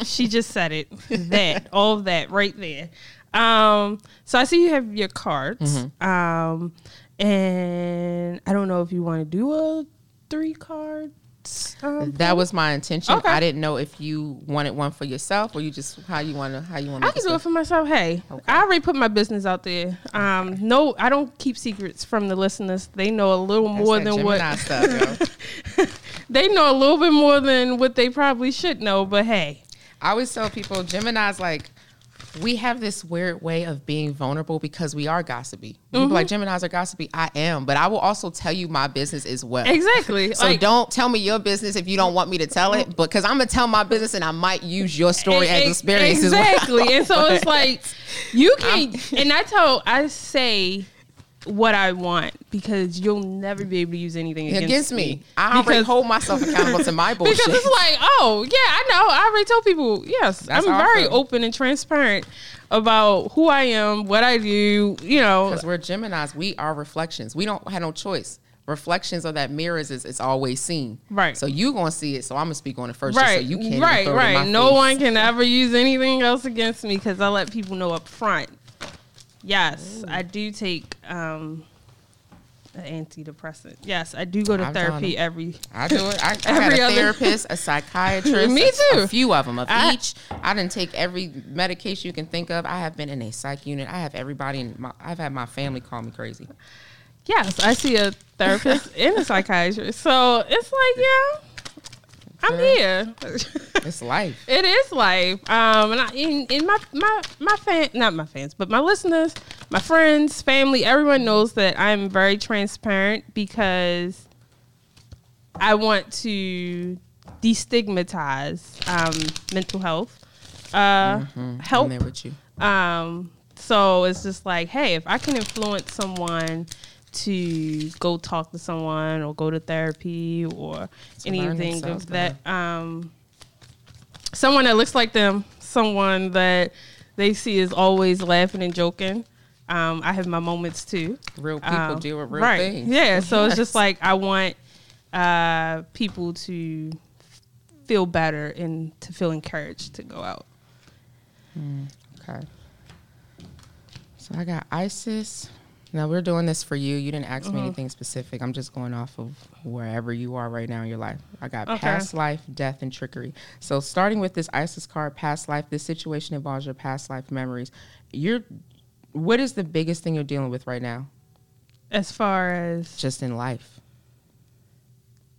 she just said it. That all of that right there. Um, so I see you have your cards. Mm-hmm. Um, and I don't know if you want to do a three card um, that was my intention. Okay. I didn't know if you wanted one for yourself or you just how you want to how you want. I can do it for myself. Hey, okay. I already put my business out there. Um, no, I don't keep secrets from the listeners. They know a little That's more than Gemini what. Stuff, they know a little bit more than what they probably should know. But hey, I always tell people Gemini's like we have this weird way of being vulnerable because we are gossipy. People mm-hmm. like Gemini's are gossipy. I am, but I will also tell you my business as well. Exactly. So like, don't tell me your business if you don't want me to tell it, because I'm gonna tell my business and I might use your story as experience. Exactly. Well. And so it's like you can. not and I tell, I say what I want because you'll never be able to use anything against, against me. me. I already hold myself accountable to my bullshit. Because it's like, oh yeah, I know. I already told people. Yes, That's I'm very open and transparent about who I am, what I do. You know, because we're Gemini's, we are reflections. We don't have no choice. Reflections of that mirrors is it's always seen. Right. So you gonna see it. So I'm gonna speak on it first. Right. so you can't. Right. right. no face. one can ever use anything else against me because I let people know up front. Yes, Ooh. I do take um, an antidepressant. Yes, I do go to I've therapy every. I do it. I, I every got a therapist, a psychiatrist. Me too. A, a, few of them of I, each. I didn't take every medication you can think of. I have been in a psych unit. I have everybody in my. I've had my family call me crazy. Yes, I see a therapist and a psychiatrist. So it's like, yeah I'm here. it's life. it is life. Um, and I, in, in my my my fan, not my fans, but my listeners, my friends, family, everyone knows that I'm very transparent because I want to destigmatize um, mental health, uh, mm-hmm. help. with you. Um, so it's just like, hey, if I can influence someone to go talk to someone or go to therapy or it's anything of that. Um, someone that looks like them, someone that they see is always laughing and joking. Um, I have my moments too. Real people um, deal with real right. things. Yeah, so it's just like I want uh, people to feel better and to feel encouraged to go out. Mm, okay. So I got Isis, now we're doing this for you. You didn't ask mm-hmm. me anything specific. I'm just going off of wherever you are right now in your life. I got okay. past life, death, and trickery. So starting with this Isis card, past life. This situation involves your past life memories. You're, what is the biggest thing you're dealing with right now? As far as just in life,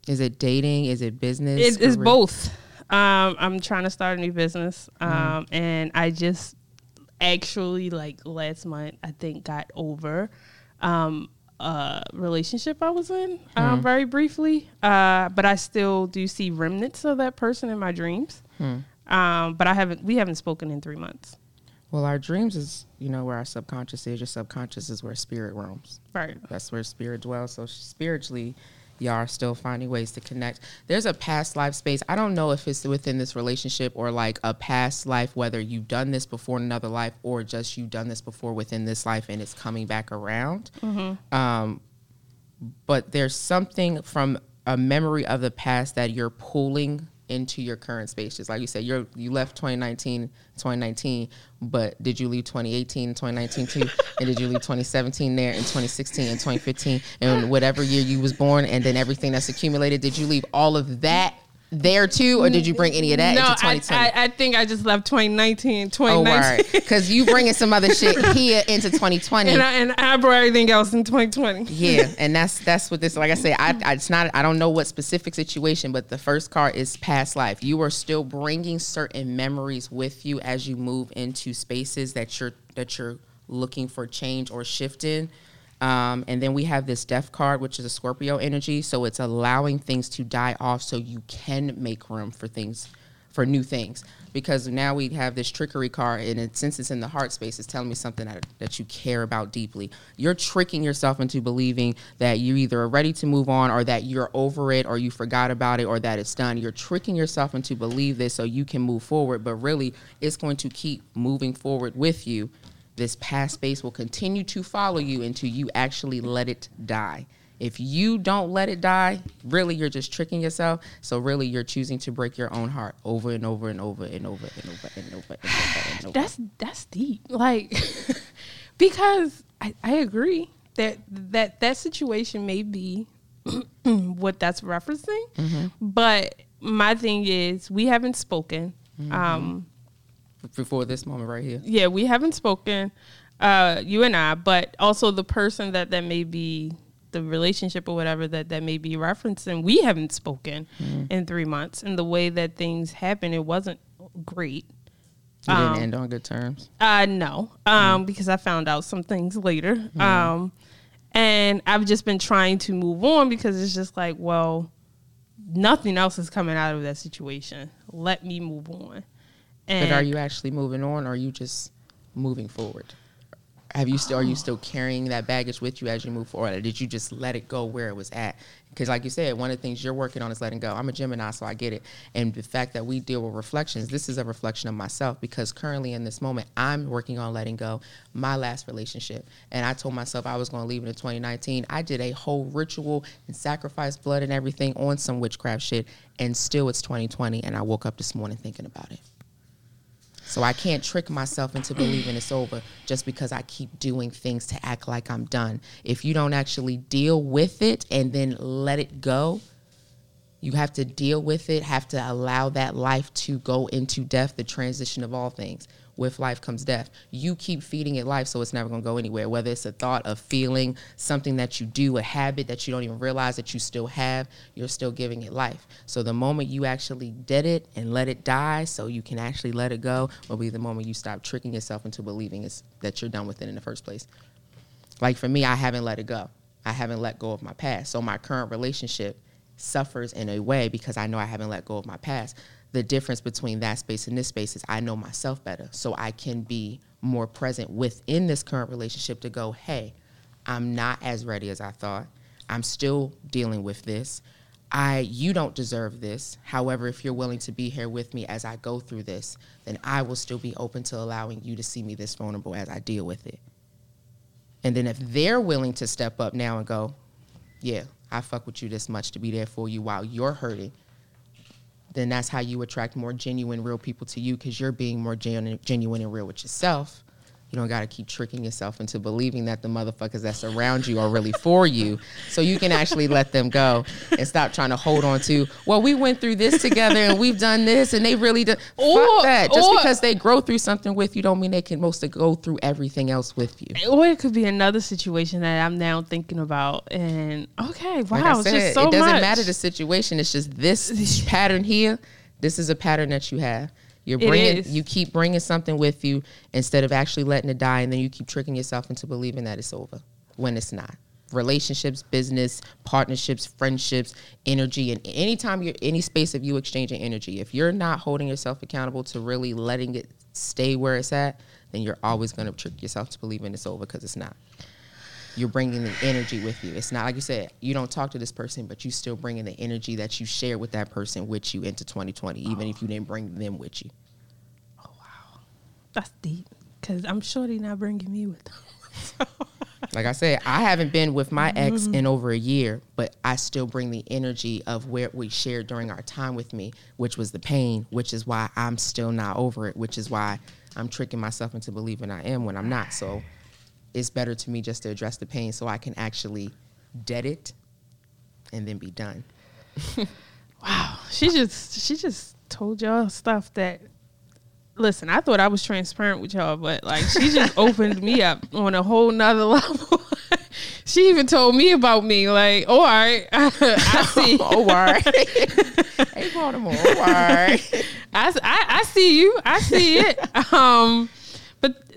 is it dating? Is it business? It is both. Um, I'm trying to start a new business, mm-hmm. um, mm-hmm. and I just actually like last month I think got over um, a relationship I was in um, mm. very briefly, uh, but I still do see remnants of that person in my dreams. Mm. Um, but I haven't we haven't spoken in three months. Well, our dreams is you know where our subconscious is. Your subconscious is where spirit roams. Right. That's where spirit dwells. So spiritually, y'all are still finding ways to connect. There's a past life space. I don't know if it's within this relationship or like a past life, whether you've done this before in another life or just you've done this before within this life and it's coming back around. Mm-hmm. Um, but there's something from a memory of the past that you're pulling into your current space. Just like you said, you're you left 2019, 2019, but did you leave 2018 2019 too? and did you leave 2017 there and 2016 and 2015 and whatever year you was born and then everything that's accumulated? Did you leave all of that there too, or did you bring any of that no, into I, 2020? I, I think I just left 2019, Oh, 2019. right. Because you bringing some other shit here into 2020. and, I, and I brought everything else in 2020. Yeah, and that's that's what this. Like I say, I, I it's not. I don't know what specific situation, but the first card is past life. You are still bringing certain memories with you as you move into spaces that you're that you're looking for change or shift in. Um, and then we have this death card, which is a Scorpio energy. So it's allowing things to die off so you can make room for things, for new things. Because now we have this trickery card, and it, since it's in the heart space, it's telling me something that, that you care about deeply. You're tricking yourself into believing that you either are ready to move on, or that you're over it, or you forgot about it, or that it's done. You're tricking yourself into believe this so you can move forward, but really, it's going to keep moving forward with you this past space will continue to follow you until you actually let it die. If you don't let it die, really you're just tricking yourself. So really you're choosing to break your own heart over and over and over and over and over and over and over and over. That's that's deep. Like because I, I agree that that that situation may be what that's referencing. Mm-hmm. But my thing is we haven't spoken. Mm-hmm. Um Before this moment right here. yeah, we haven't spoken, uh, you and I, but also the person that that may be the relationship or whatever that that may be referencing, we haven't spoken Mm-hmm. in three months, and the way that things happened, it wasn't great. You didn't Um, end on good terms. Uh, no, um, because I found out some things later, um, and I've just been trying to move on because it's just like, well, nothing else is coming out of that situation. Let me move on. And But are you actually moving on or are you just moving forward? Have you still are you still carrying that baggage with you as you move forward? Or did you just let it go where it was at? Because like you said, one of the things you're working on is letting go. I'm a Gemini, so I get it. And the fact that we deal with reflections, this is a reflection of myself because currently in this moment, I'm working on letting go my last relationship. And I told myself I was going to leave it in 2019. I did a whole ritual and sacrificed blood and everything on some witchcraft shit. And still it's 2020. And I woke up this morning thinking about it. So I can't trick myself into believing it's over just because I keep doing things to act like I'm done. If you don't actually deal with it and then let it go, you have to deal with it, have to allow that life to go into death, the transition of all things. With life comes death. You keep feeding it life, so it's never gonna go anywhere. Whether it's a thought, a feeling, something that you do, a habit that you don't even realize that you still have, you're still giving it life. So the moment you actually did it and let it die, so you can actually let it go, will be the moment you stop tricking yourself into believing it's, that you're done with it in the first place. Like for me, I haven't let it go. I haven't let go of my past. So my current relationship suffers in a way because I know I haven't let go of my past. The difference between that space and this space is I know myself better. So I can be more present within this current relationship to go, hey, I'm not as ready as I thought. I'm still dealing with this. I you don't deserve this. However, if you're willing to be here with me as I go through this, then I will still be open to allowing you to see me this vulnerable as I deal with it. And then if they're willing to step up now and go, yeah, I fuck with you this much to be there for you while you're hurting, then that's how you attract more genuine, real people to you because you're being more genuine, genuine and real with yourself. You don't got to keep tricking yourself into believing that the motherfuckers that's around you are really for you. So you can actually let them go and stop trying to hold on to, well, we went through this together and we've done this and they really did. Or- Fuck that. Just or- because they grow through something with you don't mean they can mostly go through everything else with you. Or it could be another situation that I'm now thinking about, and okay, wow, Like I it's just so it doesn't much. matter the situation. It's just this pattern here. This is a pattern that you have. You're bringing, you keep bringing something with you instead of actually letting it die, and then you keep tricking yourself into believing that it's over when it's not. Relationships, business, partnerships, friendships, energy, and anytime you're any space of you exchanging energy, if you're not holding yourself accountable to really letting it stay where it's at, then you're always going to trick yourself to believing it's over because it's not you're bringing the energy with you. It's not like you said, you don't talk to this person, but you still bringing the energy that you share with that person with you into 2020, even if you didn't bring them with you. Oh, wow. That's deep, because I'm sure they're not bringing me with them. like I said, I haven't been with my ex mm-hmm. in over a year, but I still bring the energy of where we shared during our time with me, which was the pain, which is why I'm still not over it, which is why I'm tricking myself into believing I am when I'm not. So it's better to me just to address the pain so I can actually dead it and then be done. Wow, she just she just told y'all stuff that. Listen, I thought I was transparent with y'all, but like she just opened me up on a whole nother level. she even told me about me. Like, oh, all right, I see. oh, all right. hey, Baltimore. Oh, all right. I, I, I see you. I see it. Um,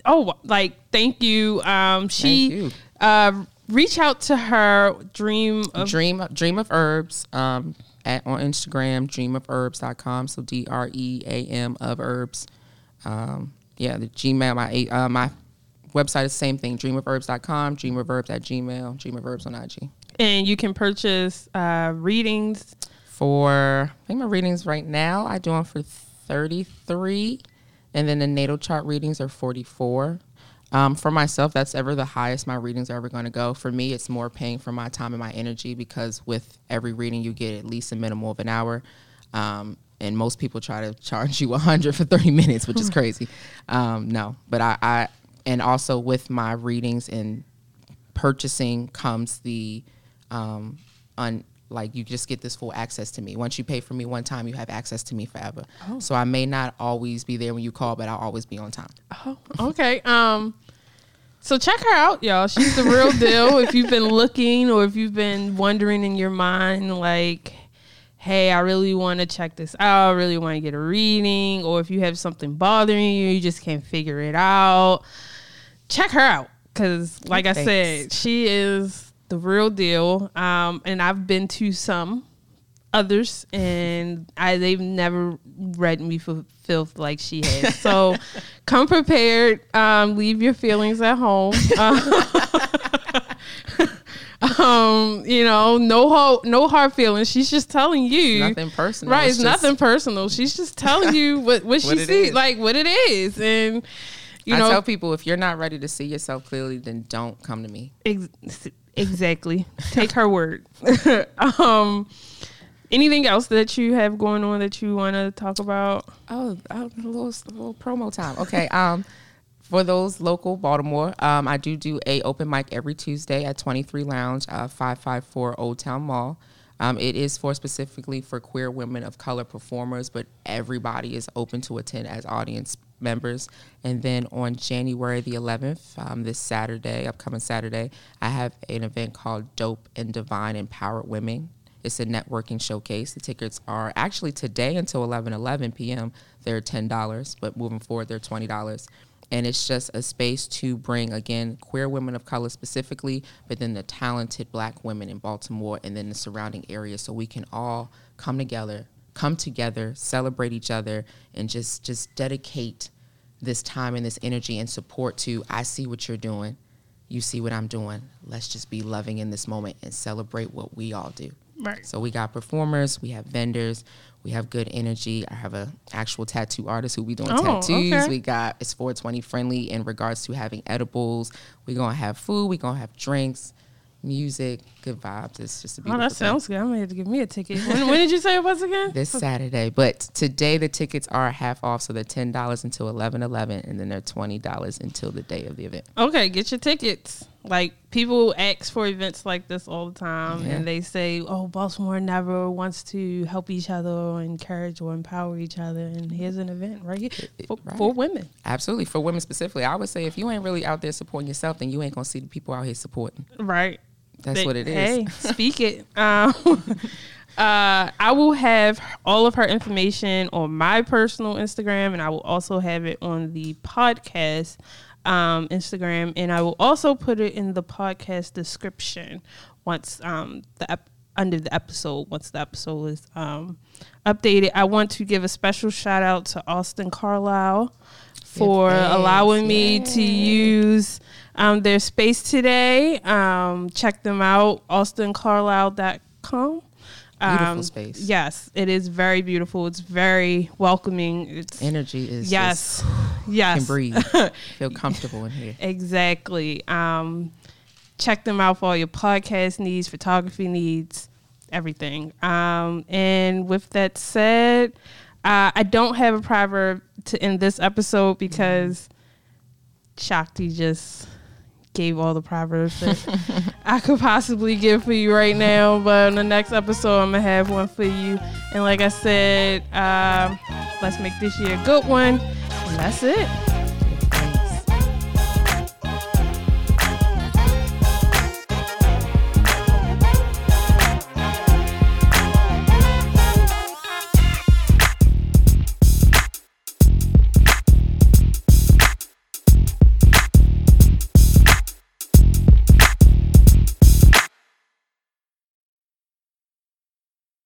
oh, like thank you. Um, she Thank you. uh reach out to her. Dream of Dream Dream of Herbs um, at on Instagram, dreamofherbs.com. So D R E A M of herbs. Um, yeah, the Gmail, my uh, my website is the same thing, dreamofherbs.com, dreamofherbs at Gmail, dreamofherbs on IG. and you can purchase uh readings. For I think my readings right now, I do them for 33, and then the natal chart readings are 44. Um, for myself, that's ever the highest my readings are ever going to go. For me, it's more paying for my time and my energy because with every reading, you get at least a minimal of an hour. Um, and most people try to charge you 100 for 30 minutes, which is crazy. Um, no, but I, I, and also with my readings and purchasing comes the um un like you just get this full access to me once you pay for me one time you have access to me forever so i may not always be there when you call but i'll always be on time Oh, okay. Um, so check her out, y'all. She's the real deal. if you've been looking or if you've been wondering in your mind, like, hey, I really want to check this out. I really want to get a reading, or if you have something bothering you, you just can't figure it out. Check her out because, like I said, she is the real deal. Um, and I've been to some others and I they've never read me for filth like she has. So come prepared. Um, leave your feelings at home. um, you know, no hard, no hard feelings. She's just telling you nothing personal Right, it's, just- nothing personal. She's just telling you what what she What sees, is. like what it is, and you i know, tell people if you're not ready to see yourself clearly then don't come to me Ex- exactly. Take her word. um, anything else that you have going on that you want to talk about? oh, oh a little, a little promo time okay um for those local baltimore um, i do do a open mic every tuesday at 23 lounge uh, 554 old town mall um, it is for specifically for queer women of color performers, but everybody is open to attend as audience members. And then on January the 11th, um, this Saturday, upcoming Saturday, I have an event called Dope and Divine Empowered Women. It's a networking showcase. The tickets are actually today until 11 11 p.m. They're $10, but moving forward, they're $20 and it's just a space to bring again queer women of color specifically but then the talented black women in baltimore and then the surrounding area so we can all come together come together celebrate each other and just just dedicate this time and this energy and support to i see what you're doing you see what i'm doing let's just be loving in this moment and celebrate what we all do Right. so we got performers, we have vendors, we have good energy. I have a actual tattoo artist who be doing Oh, tattoos. okay. We got it's 420 friendly in regards to having edibles. We're gonna have food, we're gonna have drinks, music, good vibes. It's just a Oh, beautiful that thing. sounds good. I'm gonna have to give me a ticket. When, when did you say it was again? this Saturday. But today the tickets are half off, so they're ten dollars until eleven eleven, and then they're twenty dollars until the day of the event. Okay, get your tickets. Like people ask for events like this all the time, Yeah. and they say, "Oh, Baltimore never wants to help each other or encourage or empower each other." And here's an event right here for, Right. for women. Absolutely. For women specifically. I would say if you ain't really out there supporting yourself, then you ain't gonna see the people out here supporting. Right. That's They- what it is. Hey, speak it. Um, uh, I will have all of her information on my personal Instagram, and I will also have it on the podcast um, Instagram, and I will also put it in the podcast description once um, the ep- under the episode once the episode is um, updated. I want to give a special shout out to Austin Carlisle for allowing me to use um, their space today. Um, check them out, austincarlisle.com. Beautiful Um, space. Yes, it is very beautiful. It's very welcoming. It's Energy is yes, yes, can breathe. Feel comfortable in here. exactly. Um, check them out for all your podcast needs, photography needs, everything. Um, and with that said, uh, I don't have a proverb to end this episode because Shakti just gave all the proverbs that I could possibly give for you right now. But in the next episode, I'm gonna have one for you. And like I said, um, let's make this year a good one. And that's it.